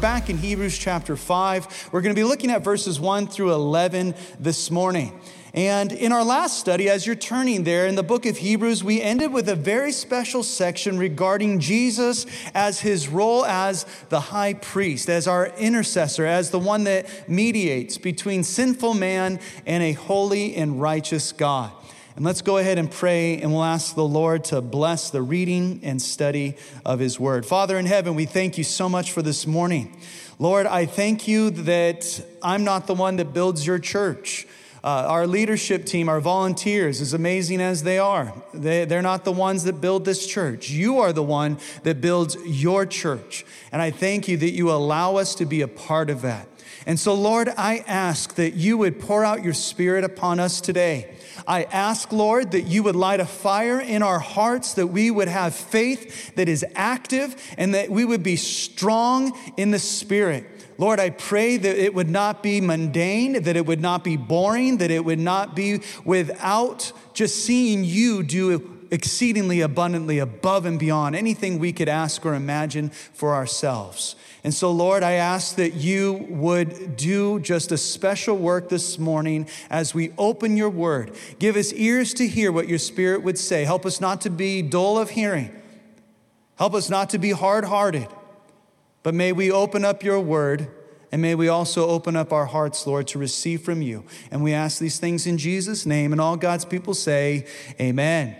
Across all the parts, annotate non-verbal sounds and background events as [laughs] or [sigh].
back in Hebrews chapter 5. We're going to be looking at verses 1 through 11 this morning. And in our last study, as you're turning there in the book of Hebrews, we ended with a very special section regarding Jesus as his role as the high priest, as our intercessor, as the one that mediates between sinful man and a holy and righteous God. And let's go ahead and pray, and we'll ask the Lord to bless the reading and study of His Word. Father in heaven, we thank you so much for this morning. Lord, I thank you that I'm not the one that builds your church. Uh, our leadership team, our volunteers, as amazing as they are, they, they're not the ones that build this church. You are the one that builds your church. And I thank you that you allow us to be a part of that. And so, Lord, I ask that you would pour out your spirit upon us today. I ask, Lord, that you would light a fire in our hearts, that we would have faith that is active, and that we would be strong in the Spirit. Lord, I pray that it would not be mundane, that it would not be boring, that it would not be without just seeing you do exceedingly abundantly above and beyond anything we could ask or imagine for ourselves. And so, Lord, I ask that you would do just a special work this morning as we open your word. Give us ears to hear what your spirit would say. Help us not to be dull of hearing. Help us not to be hard hearted. But may we open up your word and may we also open up our hearts, Lord, to receive from you. And we ask these things in Jesus' name. And all God's people say, Amen.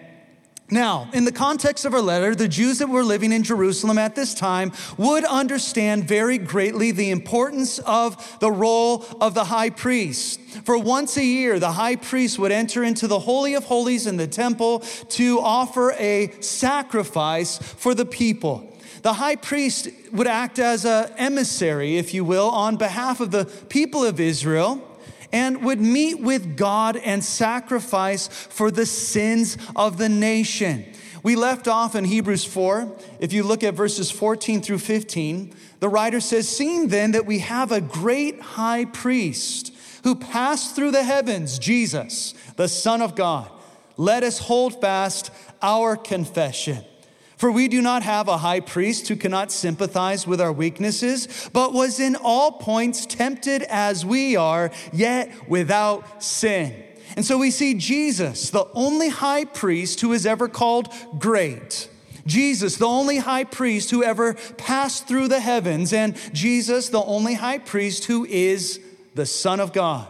Now, in the context of our letter, the Jews that were living in Jerusalem at this time would understand very greatly the importance of the role of the high priest. For once a year, the high priest would enter into the Holy of Holies in the temple to offer a sacrifice for the people. The high priest would act as an emissary, if you will, on behalf of the people of Israel and would meet with God and sacrifice for the sins of the nation. We left off in Hebrews 4. If you look at verses 14 through 15, the writer says, Seeing then that we have a great high priest who passed through the heavens, Jesus, the Son of God, let us hold fast our confession. For we do not have a high priest who cannot sympathize with our weaknesses, but was in all points tempted as we are, yet without sin. And so we see Jesus, the only high priest who is ever called great. Jesus, the only high priest who ever passed through the heavens, and Jesus, the only high priest who is the Son of God.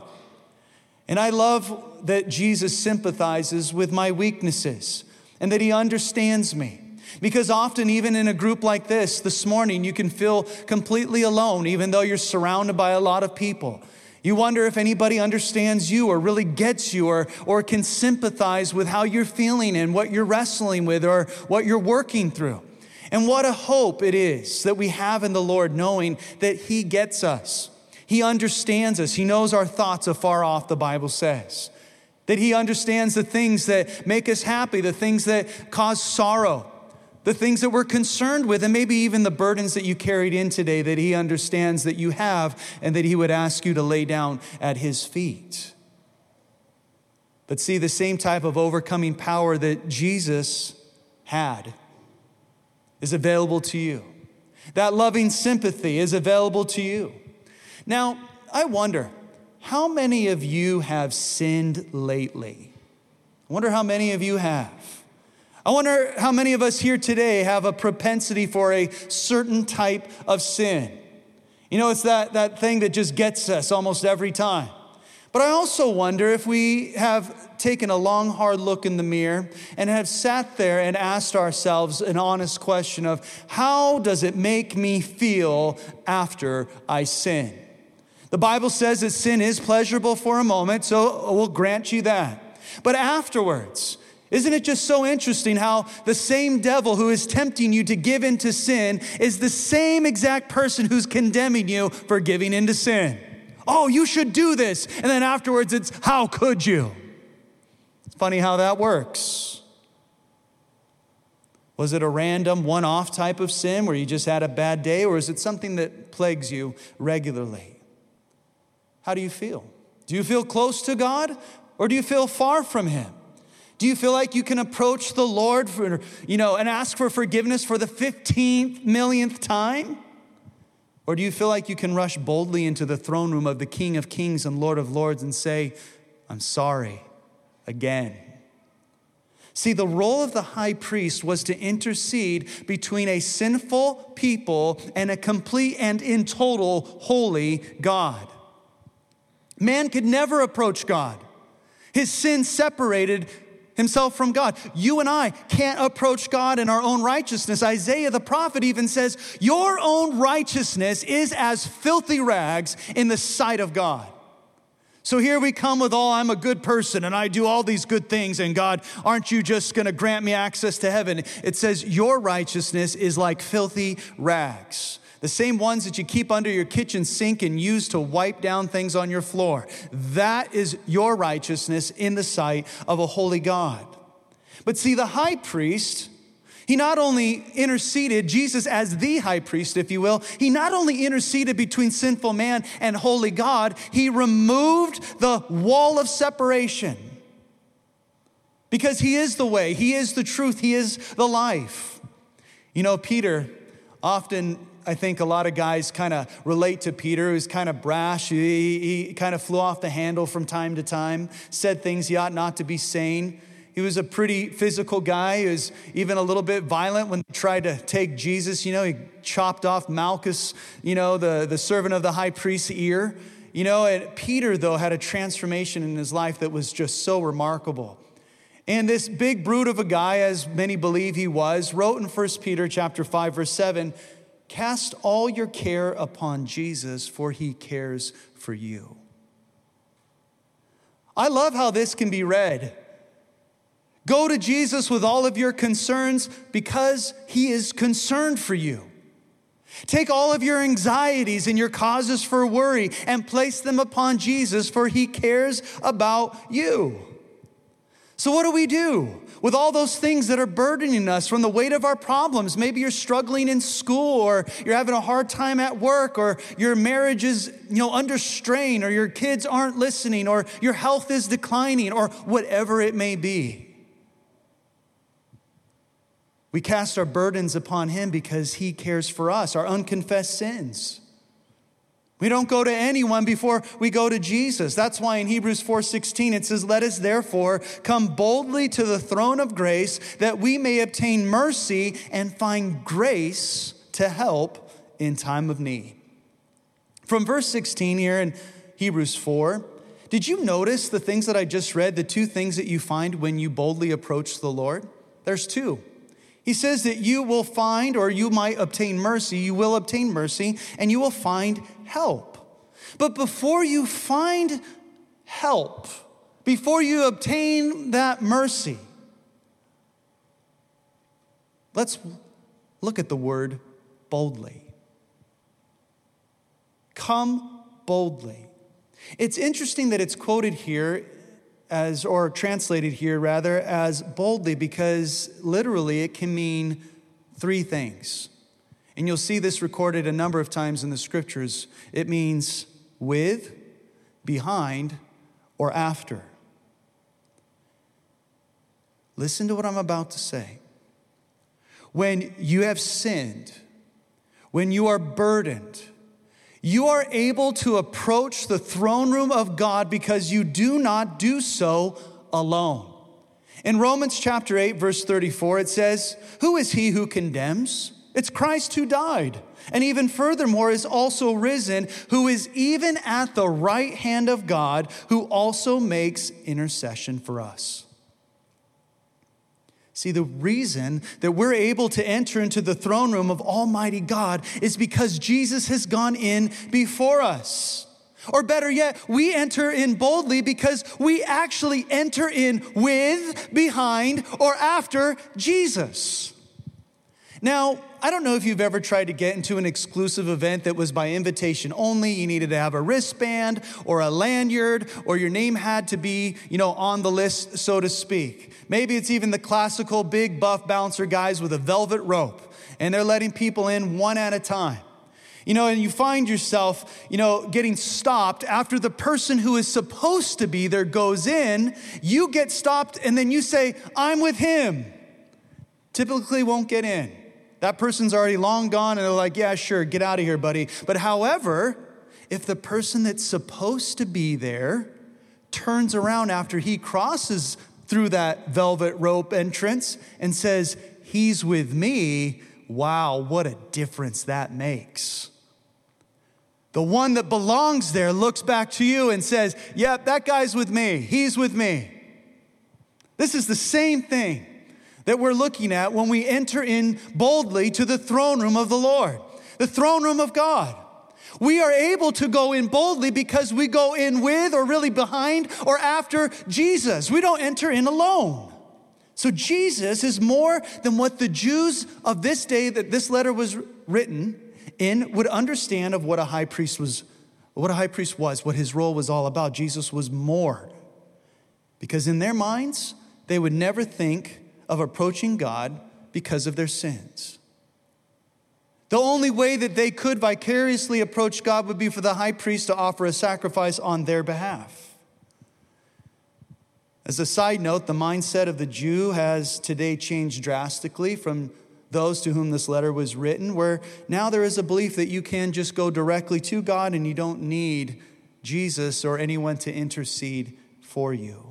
And I love that Jesus sympathizes with my weaknesses and that he understands me. Because often, even in a group like this this morning, you can feel completely alone, even though you're surrounded by a lot of people. You wonder if anybody understands you or really gets you or, or can sympathize with how you're feeling and what you're wrestling with or what you're working through. And what a hope it is that we have in the Lord, knowing that He gets us. He understands us. He knows our thoughts afar off, the Bible says. That He understands the things that make us happy, the things that cause sorrow the things that we're concerned with, and maybe even the burdens that you carried in today that He understands that you have and that He would ask you to lay down at His feet. But see, the same type of overcoming power that Jesus had is available to you. That loving sympathy is available to you. Now, I wonder how many of you have sinned lately? I wonder how many of you have. I wonder how many of us here today have a propensity for a certain type of sin. You know, it's that, that thing that just gets us almost every time. But I also wonder if we have taken a long, hard look in the mirror and have sat there and asked ourselves an honest question of how does it make me feel after I sin? The Bible says that sin is pleasurable for a moment, so we'll grant you that. But afterwards, isn't it just so interesting how the same devil who is tempting you to give into sin is the same exact person who's condemning you for giving into sin? Oh, you should do this. And then afterwards, it's how could you? It's funny how that works. Was it a random one off type of sin where you just had a bad day, or is it something that plagues you regularly? How do you feel? Do you feel close to God, or do you feel far from Him? Do you feel like you can approach the Lord for, you know, and ask for forgiveness for the 15th millionth time? Or do you feel like you can rush boldly into the throne room of the King of Kings and Lord of Lords and say, I'm sorry again? See, the role of the high priest was to intercede between a sinful people and a complete and in total holy God. Man could never approach God. His sin separated himself from God. You and I can't approach God in our own righteousness. Isaiah the prophet even says, Your own righteousness is as filthy rags in the sight of God. So here we come with all, I'm a good person and I do all these good things, and God, aren't you just gonna grant me access to heaven? It says, Your righteousness is like filthy rags the same ones that you keep under your kitchen sink and use to wipe down things on your floor. That is your righteousness in the sight of a holy God. But see, the high priest, he not only interceded, Jesus as the high priest, if you will, he not only interceded between sinful man and holy God, he removed the wall of separation. Because he is the way, he is the truth, he is the life. You know, Peter often I think a lot of guys kind of relate to Peter, who's kind of brash. He, he kind of flew off the handle from time to time, said things he ought not to be saying. He was a pretty physical guy. He was even a little bit violent when he tried to take Jesus. You know, he chopped off Malchus, you know, the, the servant of the high priest's ear. You know, and Peter, though, had a transformation in his life that was just so remarkable. And this big brute of a guy, as many believe he was, wrote in 1 Peter chapter 5, verse 7, Cast all your care upon Jesus, for he cares for you. I love how this can be read. Go to Jesus with all of your concerns because he is concerned for you. Take all of your anxieties and your causes for worry and place them upon Jesus, for he cares about you. So, what do we do with all those things that are burdening us from the weight of our problems? Maybe you're struggling in school, or you're having a hard time at work, or your marriage is you know, under strain, or your kids aren't listening, or your health is declining, or whatever it may be. We cast our burdens upon Him because He cares for us, our unconfessed sins. We don't go to anyone before we go to Jesus. That's why in Hebrews 4:16 it says, "Let us therefore come boldly to the throne of grace that we may obtain mercy and find grace to help in time of need." From verse 16 here in Hebrews 4, did you notice the things that I just read, the two things that you find when you boldly approach the Lord? There's two. He says that you will find, or you might obtain mercy, you will obtain mercy, and you will find help. But before you find help, before you obtain that mercy, let's look at the word boldly. Come boldly. It's interesting that it's quoted here as, or translated here rather, as boldly because literally it can mean three things. And you'll see this recorded a number of times in the scriptures. It means with, behind, or after. Listen to what I'm about to say. When you have sinned, when you are burdened, you are able to approach the throne room of God because you do not do so alone. In Romans chapter 8, verse 34, it says, Who is he who condemns? It's Christ who died, and even furthermore is also risen, who is even at the right hand of God, who also makes intercession for us. See, the reason that we're able to enter into the throne room of Almighty God is because Jesus has gone in before us. Or better yet, we enter in boldly because we actually enter in with, behind, or after Jesus. Now, I don't know if you've ever tried to get into an exclusive event that was by invitation only. You needed to have a wristband or a lanyard, or your name had to be, you know, on the list, so to speak. Maybe it's even the classical big buff bouncer guys with a velvet rope, and they're letting people in one at a time. You know, and you find yourself, you know, getting stopped after the person who is supposed to be there goes in, you get stopped, and then you say, I'm with him. Typically won't get in. That person's already long gone, and they're like, yeah, sure, get out of here, buddy. But however, if the person that's supposed to be there turns around after he crosses through that velvet rope entrance and says, He's with me, wow, what a difference that makes. The one that belongs there looks back to you and says, Yep, that guy's with me. He's with me. This is the same thing that we're looking at when we enter in boldly to the throne room of the Lord, the throne room of God. We are able to go in boldly because we go in with or really behind or after Jesus. We don't enter in alone. So Jesus is more than what the Jews of this day that this letter was written in would understand of what a high priest was what a high priest was, what his role was all about. Jesus was more. Because in their minds, they would never think of approaching God because of their sins. The only way that they could vicariously approach God would be for the high priest to offer a sacrifice on their behalf. As a side note, the mindset of the Jew has today changed drastically from those to whom this letter was written, where now there is a belief that you can just go directly to God and you don't need Jesus or anyone to intercede for you.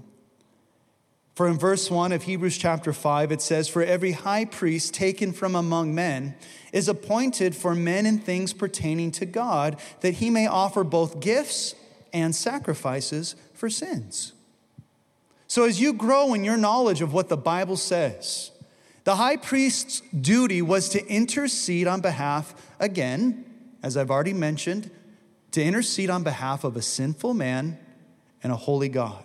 For in verse 1 of Hebrews chapter 5, it says, For every high priest taken from among men is appointed for men and things pertaining to God, that he may offer both gifts and sacrifices for sins. So as you grow in your knowledge of what the Bible says, the high priest's duty was to intercede on behalf, again, as I've already mentioned, to intercede on behalf of a sinful man and a holy God.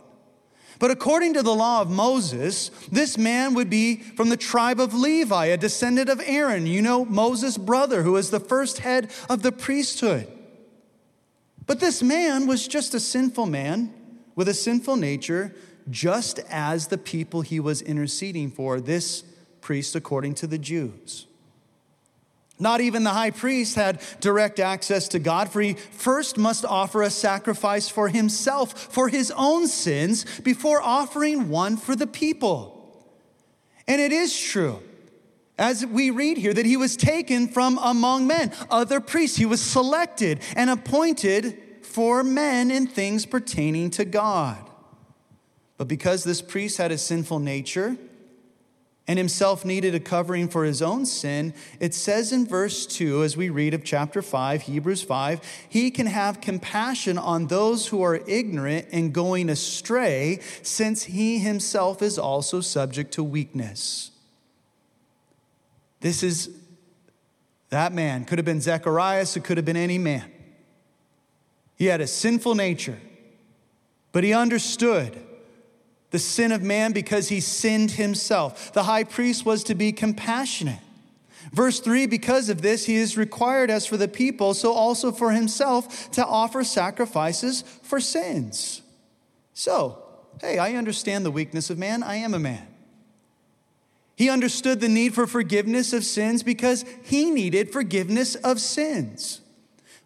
But according to the law of Moses, this man would be from the tribe of Levi, a descendant of Aaron, you know, Moses' brother, who was the first head of the priesthood. But this man was just a sinful man with a sinful nature, just as the people he was interceding for. This priest according to the Jews. Not even the high priest had direct access to God, for he first must offer a sacrifice for himself, for his own sins, before offering one for the people. And it is true, as we read here, that he was taken from among men, other priests. He was selected and appointed for men in things pertaining to God. But because this priest had a sinful nature, and himself needed a covering for his own sin, it says in verse 2, as we read of chapter 5, Hebrews 5, he can have compassion on those who are ignorant and going astray, since he himself is also subject to weakness. This is that man. Could have been Zacharias, it could have been any man. He had a sinful nature, but he understood the sin of man because he sinned himself. The high priest was to be compassionate. Verse 3 Because of this, he is required as for the people, so also for himself, to offer sacrifices for sins. So, hey, I understand the weakness of man. I am a man. He understood the need for forgiveness of sins because he needed forgiveness of sins.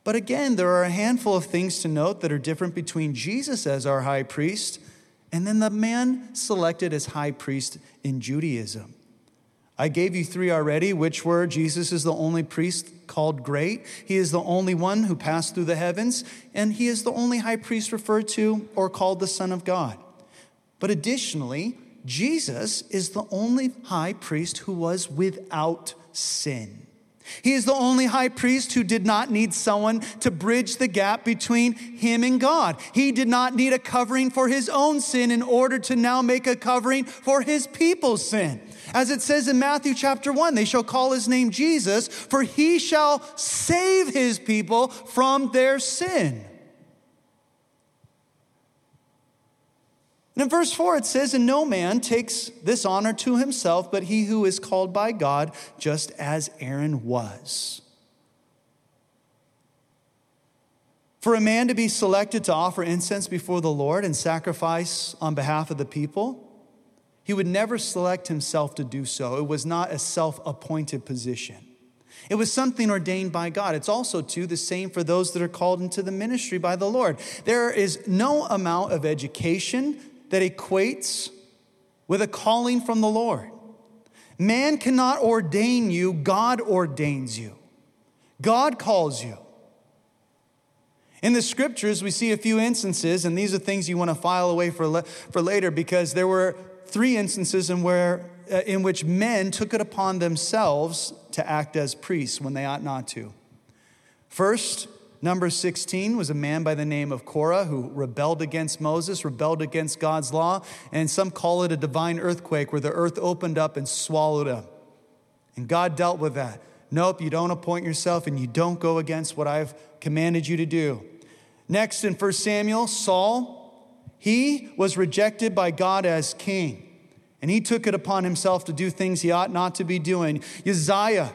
But again, there are a handful of things to note that are different between Jesus as our high priest and then the man selected as high priest in Judaism. I gave you three already, which were Jesus is the only priest called great. He is the only one who passed through the heavens, and he is the only high priest referred to or called the Son of God. But additionally, Jesus is the only high priest who was without sin. He is the only high priest who did not need someone to bridge the gap between him and God. He did not need a covering for his own sin in order to now make a covering for his people's sin. As it says in Matthew chapter 1, they shall call his name Jesus, for he shall save his people from their sin. And in verse 4, it says, And no man takes this honor to himself, but he who is called by God, just as Aaron was. For a man to be selected to offer incense before the Lord and sacrifice on behalf of the people, he would never select himself to do so. It was not a self appointed position. It was something ordained by God. It's also, too, the same for those that are called into the ministry by the Lord. There is no amount of education, that equates with a calling from the Lord. Man cannot ordain you, God ordains you. God calls you. In the scriptures, we see a few instances, and these are things you want to file away for, for later because there were three instances in, where, uh, in which men took it upon themselves to act as priests when they ought not to. First, number 16 was a man by the name of Korah who rebelled against Moses, rebelled against God's law, and some call it a divine earthquake where the earth opened up and swallowed him. And God dealt with that. Nope, you don't appoint yourself and you don't go against what I've commanded you to do. Next in 1 Samuel, Saul, he was rejected by God as king, and he took it upon himself to do things he ought not to be doing. Uzziah,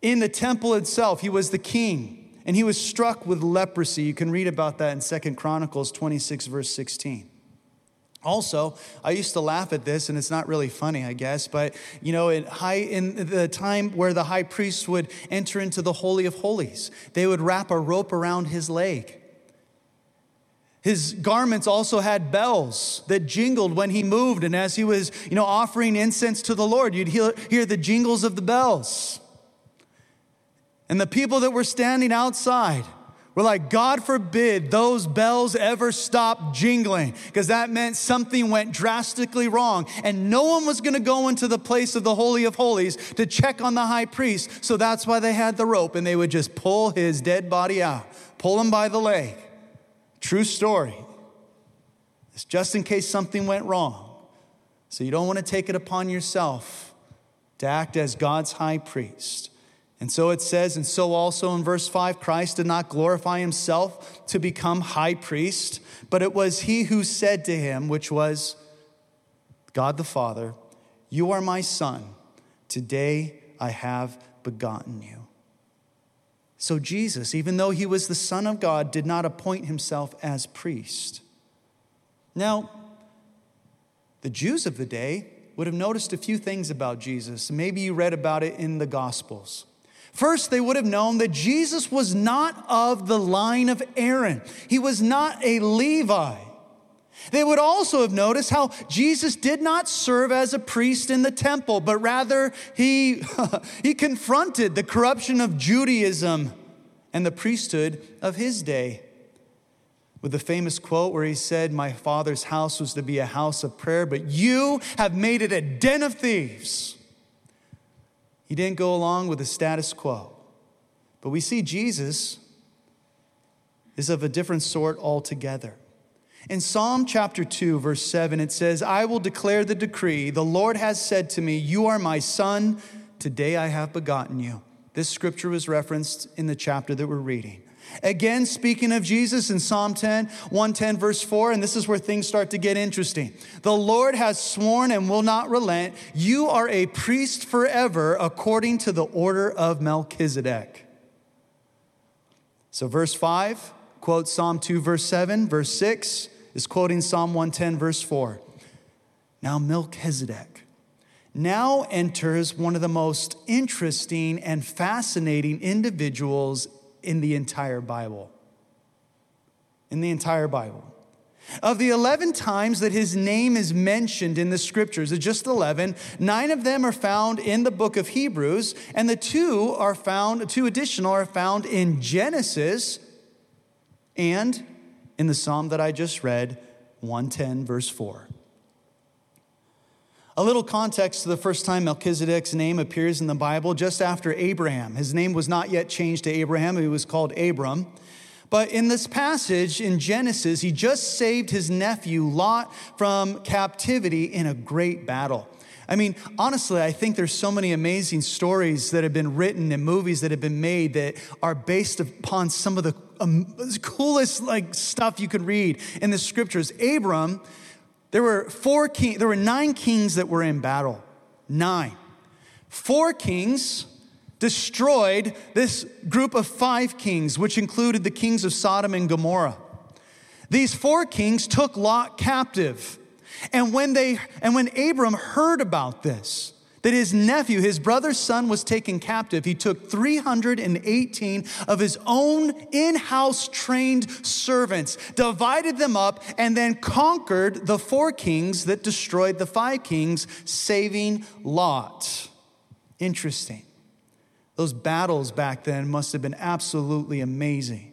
in the temple itself, he was the king, and he was struck with leprosy. You can read about that in Second Chronicles 26, verse 16. Also, I used to laugh at this, and it's not really funny, I guess, but you know, in, high, in the time where the high priest would enter into the Holy of Holies, they would wrap a rope around his leg. His garments also had bells that jingled when he moved, and as he was, you know, offering incense to the Lord, you'd hear, hear the jingles of the bells. And the people that were standing outside, we're like, God forbid those bells ever stop jingling, because that meant something went drastically wrong. And no one was going to go into the place of the Holy of Holies to check on the high priest. So that's why they had the rope, and they would just pull his dead body out, pull him by the leg. True story. It's just in case something went wrong. So you don't want to take it upon yourself to act as God's high priest. And so it says, and so also in verse 5, Christ did not glorify himself to become high priest, but it was he who said to him, which was God the Father, You are my son. Today I have begotten you. So Jesus, even though he was the Son of God, did not appoint himself as priest. Now, the Jews of the day would have noticed a few things about Jesus. Maybe you read about it in the Gospels. First, they would have known that Jesus was not of the line of Aaron, he was not a Levi. They would also have noticed how Jesus did not serve as a priest in the temple, but rather he, [laughs] he confronted the corruption of Judaism and the priesthood of his day. With the famous quote where he said, My father's house was to be a house of prayer, but you have made it a den of thieves. He didn't go along with the status quo. But we see Jesus is of a different sort altogether. In Psalm chapter 2, verse 7, it says, I will declare the decree. The Lord has said to me, You are my son. Today I have begotten you. This scripture was referenced in the chapter that we're reading. Again, speaking of Jesus in Psalm 10, 110, verse 4, and this is where things start to get interesting. The Lord has sworn and will not relent. You are a priest forever according to the order of Melchizedek. So, verse 5 quotes Psalm 2, verse 7. Verse 6 is quoting Psalm 110, verse 4. Now, Melchizedek now enters one of the most interesting and fascinating individuals in the entire Bible. In the entire Bible. Of the 11 times that his name is mentioned in the scriptures, it's just 11, nine of them are found in the book of Hebrews, and the two are found, two additional are found in Genesis and in the psalm that I just read, 110, verse 4. A little context to the first time Melchizedek's name appears in the Bible, just after Abraham. His name was not yet changed to Abraham, he was called Abram. But in this passage in Genesis, he just saved his nephew Lot from captivity in a great battle. I mean, honestly, I think there's so many amazing stories that have been written and movies that have been made that are based upon some of the um, coolest like stuff you could read in the scriptures. Abram there were four king, there were nine kings that were in battle. Nine. Four kings destroyed this group of five kings, which included the kings of Sodom and Gomorrah. These four kings took Lot captive. And when they and when Abram heard about this, that his nephew, his brother's son, was taken captive. He took 318 of his own in house trained servants, divided them up, and then conquered the four kings that destroyed the five kings, saving Lot. Interesting. Those battles back then must have been absolutely amazing.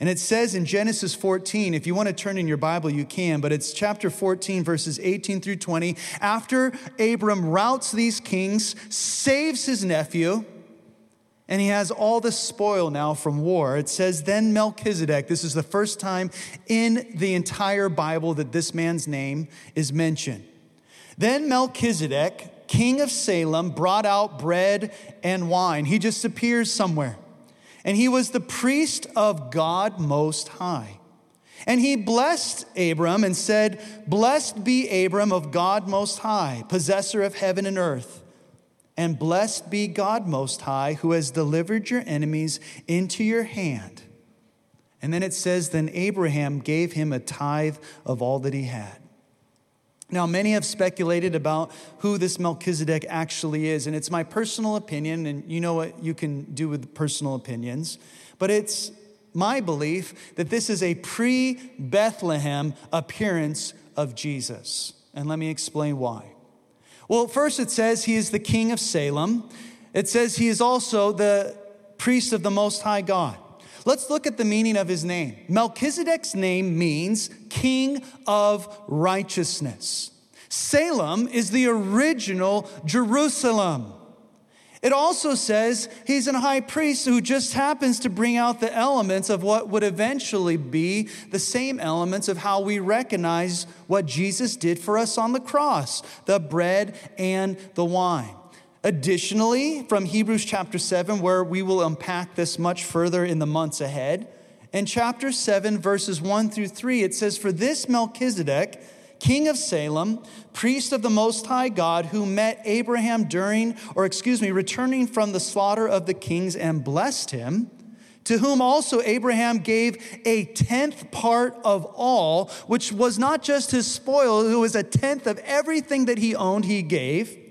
And it says in Genesis 14, if you want to turn in your Bible, you can, but it's chapter 14, verses 18 through 20. After Abram routs these kings, saves his nephew, and he has all the spoil now from war. It says, Then Melchizedek, this is the first time in the entire Bible that this man's name is mentioned. Then Melchizedek, king of Salem, brought out bread and wine. He just appears somewhere and he was the priest of God Most High. And he blessed Abram and said, Blessed be Abram of God Most High, possessor of heaven and earth. And blessed be God Most High, who has delivered your enemies into your hand. And then it says, Then Abraham gave him a tithe of all that he had. Now, many have speculated about who this Melchizedek actually is, and it's my personal opinion, and you know what you can do with personal opinions, but it's my belief that this is a pre Bethlehem appearance of Jesus. And let me explain why. Well, first it says he is the king of Salem, it says he is also the priest of the Most High God. Let's look at the meaning of his name. Melchizedek's name means king of righteousness. Salem is the original Jerusalem. It also says he's a high priest who just happens to bring out the elements of what would eventually be the same elements of how we recognize what Jesus did for us on the cross the bread and the wine. Additionally, from Hebrews chapter 7, where we will unpack this much further in the months ahead, in chapter 7, verses 1 through 3, it says, For this Melchizedek, king of Salem, priest of the Most High God, who met Abraham during, or excuse me, returning from the slaughter of the kings and blessed him, to whom also Abraham gave a tenth part of all, which was not just his spoil, it was a tenth of everything that he owned, he gave.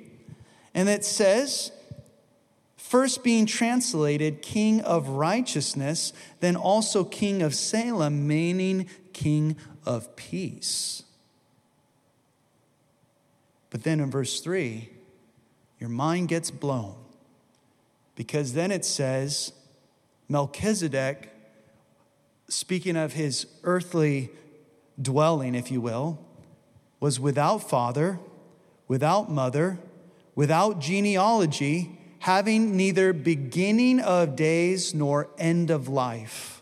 And it says, first being translated King of Righteousness, then also King of Salem, meaning King of Peace. But then in verse 3, your mind gets blown because then it says, Melchizedek, speaking of his earthly dwelling, if you will, was without father, without mother, without genealogy, having neither beginning of days nor end of life,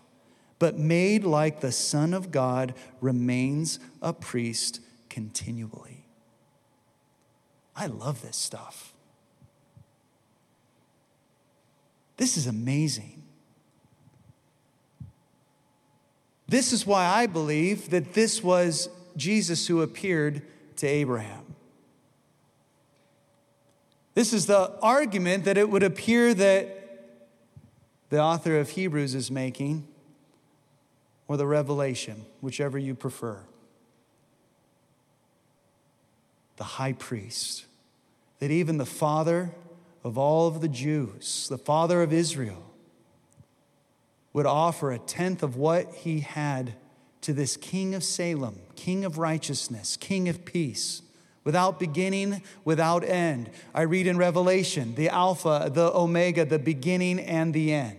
but made like the Son of God, remains a priest continually. I love this stuff. This is amazing. This is why I believe that this was Jesus who appeared to Abraham. This is the argument that it would appear that the author of Hebrews is making, or the revelation, whichever you prefer. The high priest, that even the father of all of the Jews, the father of Israel, would offer a tenth of what he had to this king of Salem, king of righteousness, king of peace without beginning, without end. I read in Revelation the Alpha, the Omega, the beginning and the end.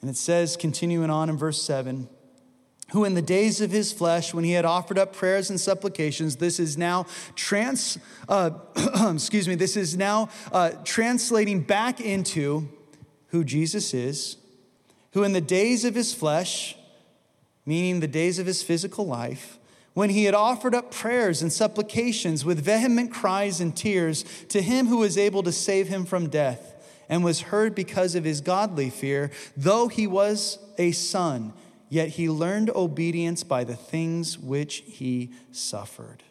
And it says, continuing on in verse 7, who in the days of his flesh, when he had offered up prayers and supplications, this is now trans, uh, [clears throat] excuse me, this is now uh, translating back into who Jesus is, who in the days of his flesh, meaning the days of his physical life, when he had offered up prayers and supplications with vehement cries and tears to him who was able to save him from death, and was heard because of his godly fear, though he was a son, yet he learned obedience by the things which he suffered.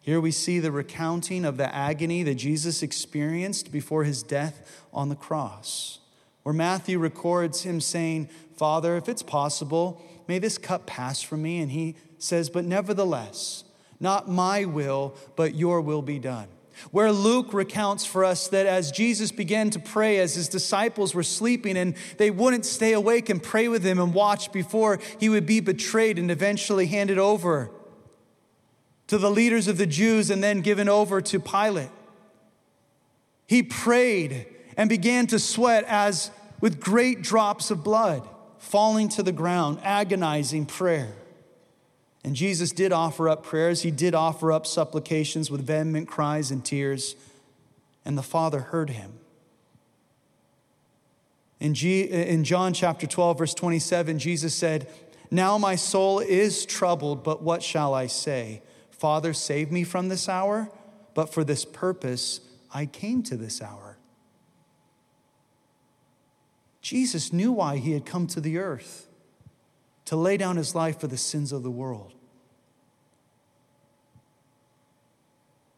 Here we see the recounting of the agony that Jesus experienced before his death on the cross, where Matthew records him saying, Father, if it's possible, May this cup pass from me. And he says, But nevertheless, Not my will, but your will be done. Where Luke recounts for us that as Jesus began to pray, as his disciples were sleeping and they wouldn't stay awake and pray with him and watch before he would be betrayed and eventually handed over to the leaders of the Jews and then given over to Pilate. He prayed and began to sweat as with great drops of blood falling to the ground, agonizing prayer. And Jesus did offer up prayers. He did offer up supplications with vehement cries and tears, and the Father heard him. In, G, in John chapter 12, verse 27, Jesus said, Now my soul is troubled, but what shall I say? Father, save me from this hour, but for this purpose I came to this hour. Jesus knew why he had come to the earth to lay down his life for the sins of the world.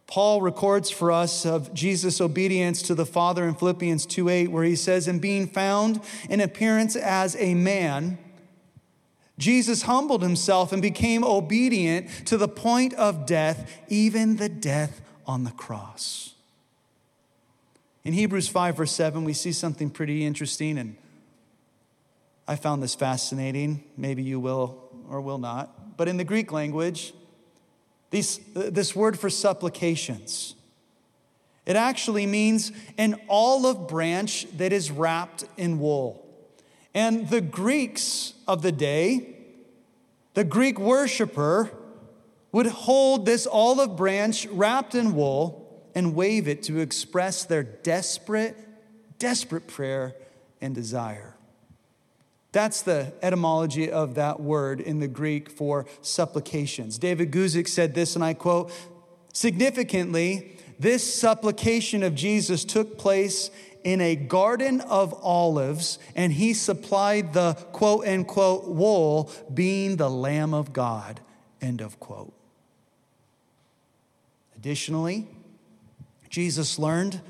Paul records for us of Jesus' obedience to the Father in Philippians 2:8 where he says and being found in appearance as a man Jesus humbled himself and became obedient to the point of death even the death on the cross. In Hebrews 5 verse 7 we see something pretty interesting and I found this fascinating. Maybe you will or will not. But in the Greek language, these, this word for supplications, it actually means an olive branch that is wrapped in wool. And the Greeks of the day, the Greek worshiper, would hold this olive branch wrapped in wool and wave it to express their desperate, desperate prayer and desire. That's the etymology of that word in the Greek for supplications. David Guzik said this, and I quote Significantly, this supplication of Jesus took place in a garden of olives, and he supplied the quote unquote wool, being the Lamb of God. End of quote. Additionally, Jesus learned,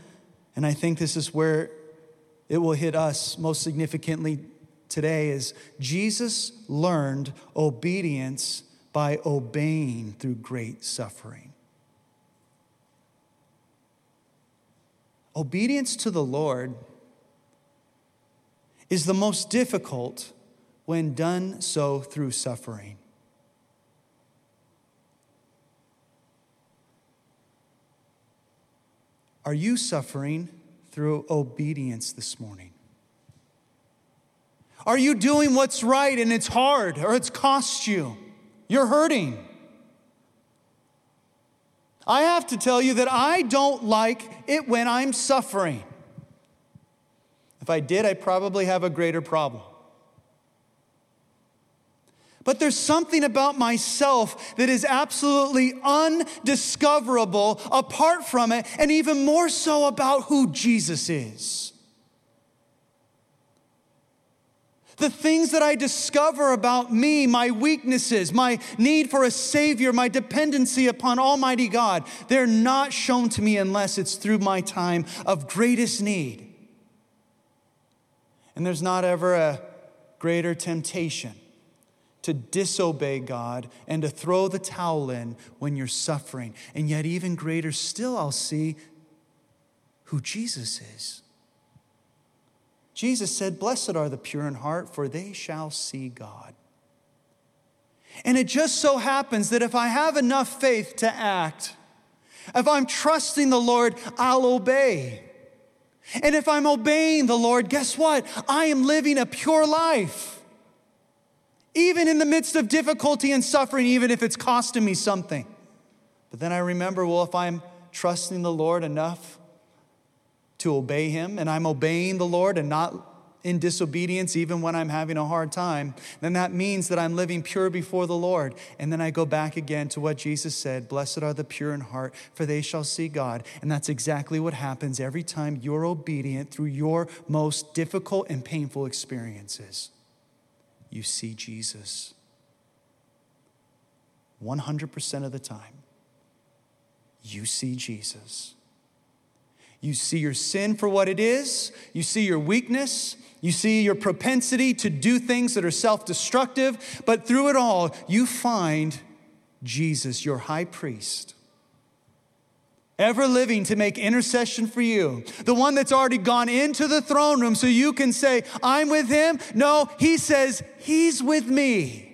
and I think this is where it will hit us most significantly today is Jesus learned obedience by obeying through great suffering. Obedience to the Lord is the most difficult when done so through suffering. Are you suffering through obedience this morning? Are you doing what's right and it's hard or it's cost you? You're hurting. I have to tell you that I don't like it when I'm suffering. If I did, I'd probably have a greater problem. But there's something about myself that is absolutely undiscoverable apart from it, and even more so about who Jesus is. The things that I discover about me, my weaknesses, my need for a Savior, my dependency upon Almighty God, they're not shown to me unless it's through my time of greatest need. And there's not ever a greater temptation to disobey God and to throw the towel in when you're suffering. And yet, even greater still, I'll see who Jesus is. Jesus said, Blessed are the pure in heart, for they shall see God. And it just so happens that if I have enough faith to act, if I'm trusting the Lord, I'll obey. And if I'm obeying the Lord, guess what? I am living a pure life. Even in the midst of difficulty and suffering, even if it's costing me something. But then I remember, well, if I'm trusting the Lord enough to obey Him, and I'm obeying the Lord and not in disobedience, even when I'm having a hard time, then that means that I'm living pure before the Lord. And then I go back again to what Jesus said Blessed are the pure in heart, for they shall see God. And that's exactly what happens every time you're obedient through your most difficult and painful experiences. You see Jesus. 100% of the time, you see Jesus. You see your sin for what it is, you see your weakness, you see your propensity to do things that are self destructive, but through it all, you find Jesus, your high priest, ever living to make intercession for you, the one that's already gone into the throne room so you can say, I'm with him. No, he says, He's with me.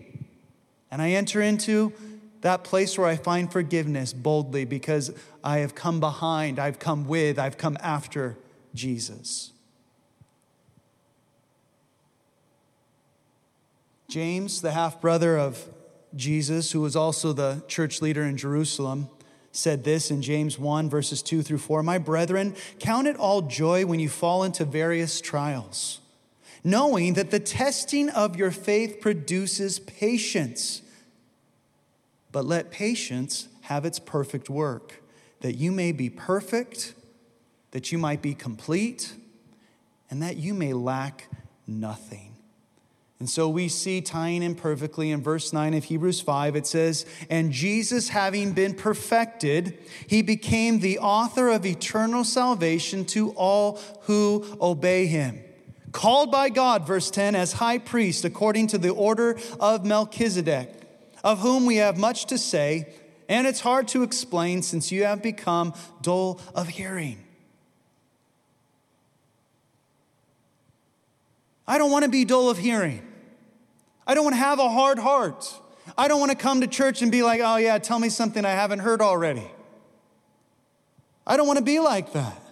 And I enter into that place where I find forgiveness boldly because I have come behind, I've come with, I've come after Jesus. James, the half brother of Jesus, who was also the church leader in Jerusalem, said this in James 1, verses 2 through 4 My brethren, count it all joy when you fall into various trials, knowing that the testing of your faith produces patience. But let patience have its perfect work, that you may be perfect, that you might be complete, and that you may lack nothing. And so we see tying in perfectly in verse 9 of Hebrews 5, it says, And Jesus, having been perfected, he became the author of eternal salvation to all who obey him. Called by God, verse 10, as high priest according to the order of Melchizedek, of whom we have much to say, and it's hard to explain since you have become dull of hearing. I don't want to be dull of hearing. I don't want to have a hard heart. I don't want to come to church and be like, oh, yeah, tell me something I haven't heard already. I don't want to be like that.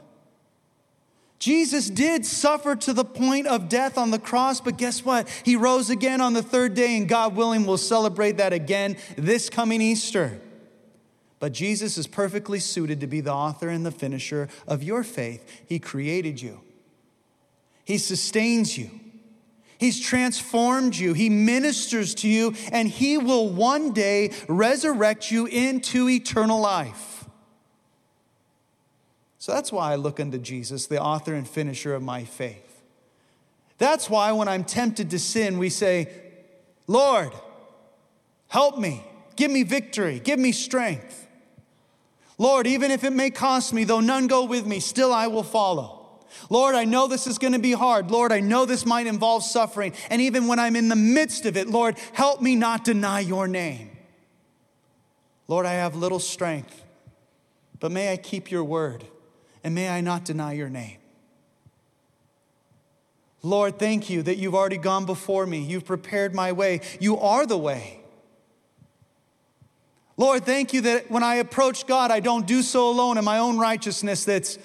Jesus did suffer to the point of death on the cross, but guess what? He rose again on the third day, and God willing, we'll celebrate that again this coming Easter. But Jesus is perfectly suited to be the author and the finisher of your faith. He created you, He sustains you, He's transformed you, He ministers to you, and He will one day resurrect you into eternal life. So that's why I look unto Jesus, the author and finisher of my faith. That's why when I'm tempted to sin, we say, Lord, help me, give me victory, give me strength. Lord, even if it may cost me, though none go with me, still I will follow. Lord, I know this is going to be hard. Lord, I know this might involve suffering. And even when I'm in the midst of it, Lord, help me not deny your name. Lord, I have little strength, but may I keep your word and may I not deny your name. Lord, thank you that you've already gone before me. You've prepared my way. You are the way. Lord, thank you that when I approach God, I don't do so alone in my own righteousness that's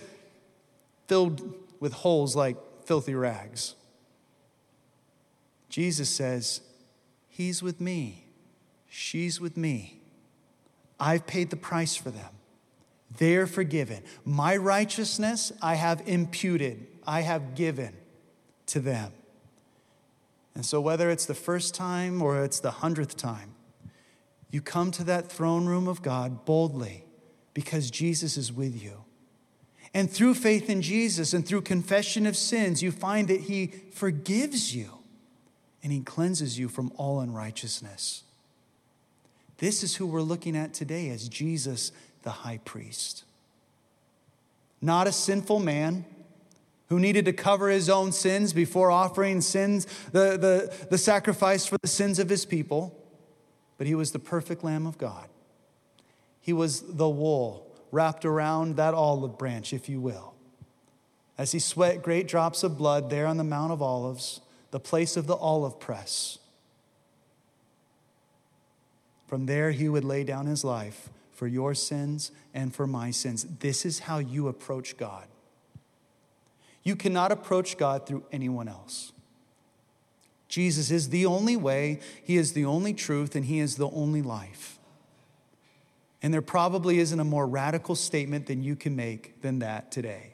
filled with holes like filthy rags. Jesus says, He's with me. She's with me. I've paid the price for them. They're forgiven. My righteousness I have imputed, I have given to them. And so, whether it's the first time or it's the hundredth time, you come to that throne room of God boldly because Jesus is with you. And through faith in Jesus and through confession of sins, you find that He forgives you and He cleanses you from all unrighteousness. This is who we're looking at today as Jesus, the high priest. Not a sinful man who needed to cover his own sins before offering sins, the, the, the sacrifice for the sins of his people, but he was the perfect Lamb of God. He was the wool wrapped around that olive branch, if you will. As he sweat great drops of blood there on the Mount of Olives, the place of the olive press. From there, he would lay down his life for your sins and for my sins. This is how you approach God. You cannot approach God through anyone else. Jesus is the only way, He is the only truth, and He is the only life. And there probably isn't a more radical statement than you can make than that today.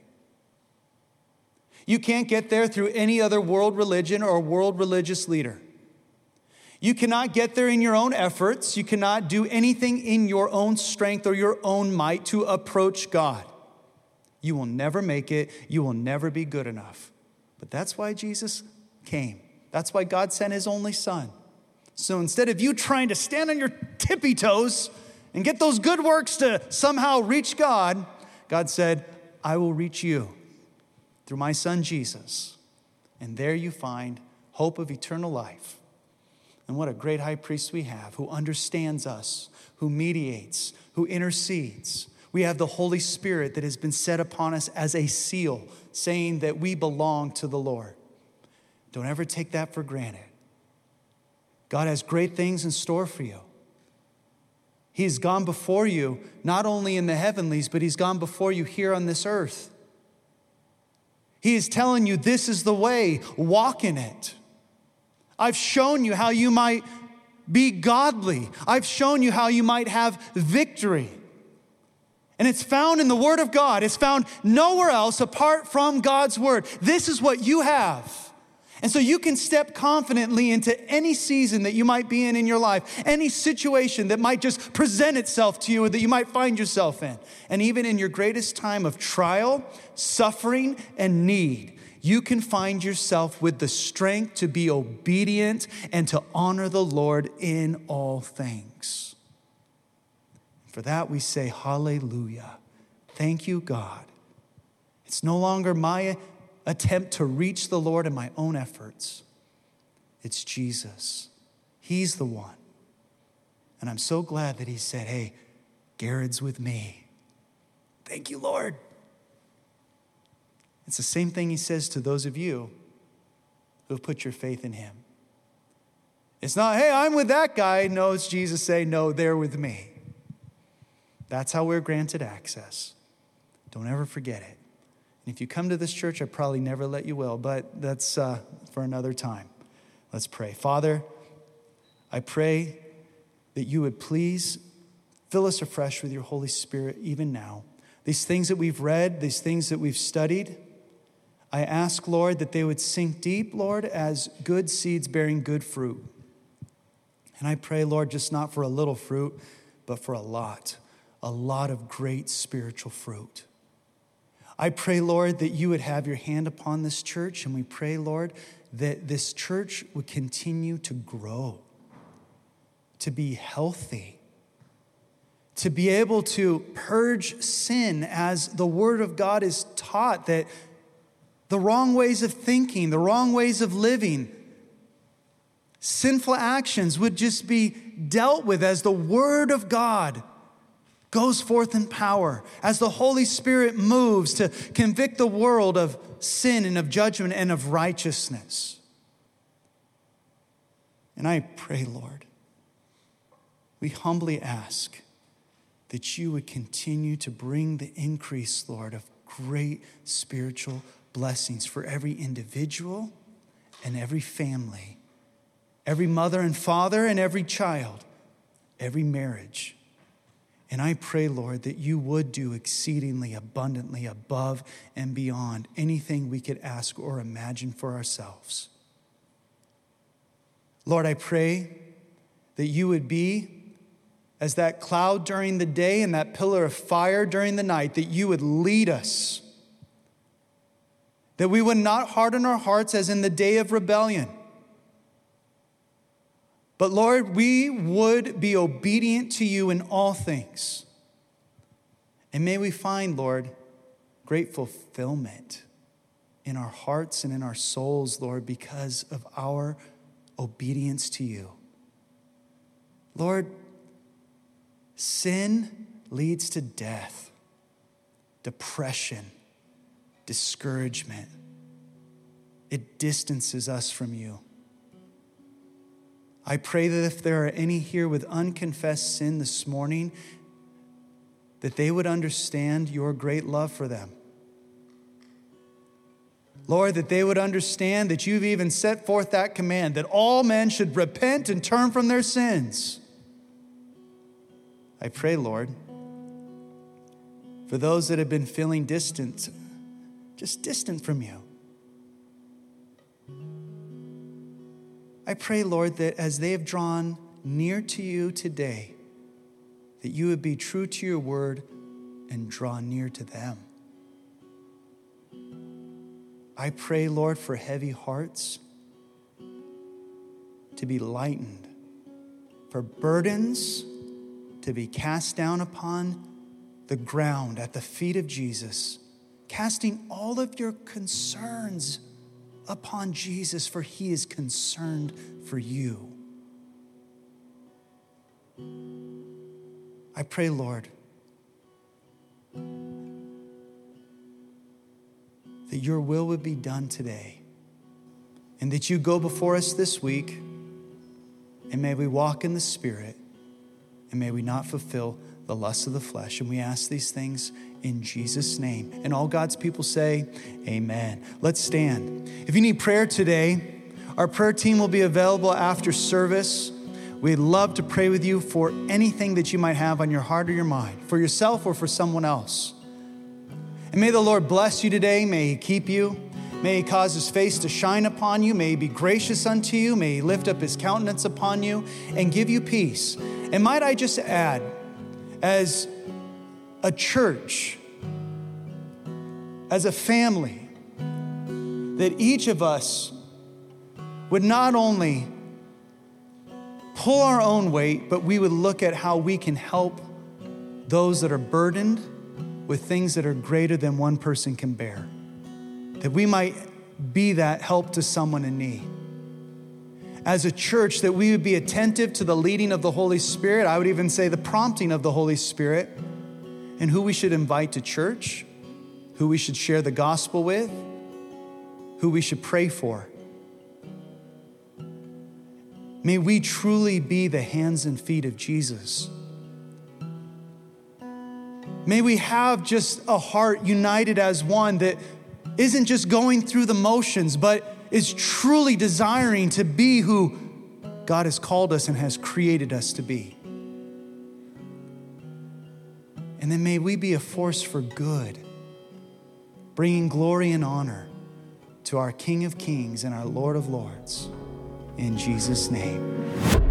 You can't get there through any other world religion or world religious leader. You cannot get there in your own efforts. You cannot do anything in your own strength or your own might to approach God. You will never make it. You will never be good enough. But that's why Jesus came. That's why God sent his only son. So instead of you trying to stand on your tippy toes and get those good works to somehow reach God, God said, I will reach you through my son Jesus. And there you find hope of eternal life. And what a great high priest we have who understands us, who mediates, who intercedes. We have the Holy Spirit that has been set upon us as a seal, saying that we belong to the Lord. Don't ever take that for granted. God has great things in store for you. He's gone before you, not only in the heavenlies, but He's gone before you here on this earth. He is telling you this is the way, walk in it. I've shown you how you might be godly, I've shown you how you might have victory. And it's found in the Word of God. It's found nowhere else apart from God's Word. This is what you have. And so you can step confidently into any season that you might be in in your life, any situation that might just present itself to you or that you might find yourself in. And even in your greatest time of trial, suffering, and need, you can find yourself with the strength to be obedient and to honor the Lord in all things. For that we say, Hallelujah. Thank you, God. It's no longer my attempt to reach the Lord in my own efforts. It's Jesus. He's the one. And I'm so glad that He said, Hey, Garrett's with me. Thank you, Lord. It's the same thing He says to those of you who have put your faith in Him. It's not, hey, I'm with that guy. No, it's Jesus saying, no, they're with me. That's how we're granted access. Don't ever forget it. If you come to this church, I probably never let you will, but that's uh, for another time. Let's pray. Father, I pray that you would please fill us afresh with your Holy Spirit even now. These things that we've read, these things that we've studied, I ask, Lord, that they would sink deep, Lord, as good seeds bearing good fruit. And I pray, Lord, just not for a little fruit, but for a lot, a lot of great spiritual fruit. I pray, Lord, that you would have your hand upon this church, and we pray, Lord, that this church would continue to grow, to be healthy, to be able to purge sin as the Word of God is taught, that the wrong ways of thinking, the wrong ways of living, sinful actions would just be dealt with as the Word of God goes forth in power as the Holy Spirit moves to convict the world of sin and of judgment and of righteousness. And I pray, Lord, we humbly ask that you would continue to bring the increase, Lord, of great spiritual blessings for every individual and every family, every mother and father and every child, every marriage and I pray, Lord, that you would do exceedingly abundantly above and beyond anything we could ask or imagine for ourselves. Lord, I pray that you would be as that cloud during the day and that pillar of fire during the night, that you would lead us. That we would not harden our hearts as in the day of rebellion but Lord, we would be obedient to you in all things. And may we find, Lord, great fulfillment in our hearts and in our souls, Lord, because of our obedience to you. Lord, sin leads to death, depression, discouragement. It distances us from you. I pray that if there are any here with unconfessed sin this morning, that they would understand your great love for them. Lord, that they would understand that you've even set forth that command that all men should repent and turn from their sins. I pray, Lord, for those that have been feeling distant, just distant from you. I pray, Lord, that as they have drawn near to you today, that you would be true to your word and draw near to them. I pray, Lord, for heavy hearts to be lightened, for burdens to be cast down upon the ground at the feet of Jesus, casting all of your concerns upon Jesus, for he is concerned for you. I pray, Lord, that your will would be done today and that you go before us this week and may we walk in the Spirit and may we not fulfill the lusts of the flesh. And we ask these things in Jesus' name. And all God's people say, Amen. Let's stand. If you need prayer today, our prayer team will be available after service. We'd love to pray with you for anything that you might have on your heart or your mind, for yourself or for someone else. And may the Lord bless you today. May He keep you. May He cause His face to shine upon you. May He be gracious unto you. May He lift up His countenance upon you and give you peace. And might I just add, as a church, as a family, that each of us would not only pull our own weight, but we would look at how we can help those that are burdened with things that are greater than one person can bear. That we might be that help to someone in need. As a church, that we would be attentive to the leading of the Holy Spirit. I would even say the prompting of the Holy Spirit and who we should invite to church, who we should share the gospel with, who we should pray for. May we truly be the hands and feet of Jesus. May we have just a heart united as one that isn't just going through the motions, but is truly desiring to be who God has called us and has created us to be. And then may we be a force for good, bringing glory and honor to our King of Kings and our Lord of Lords in Jesus' name.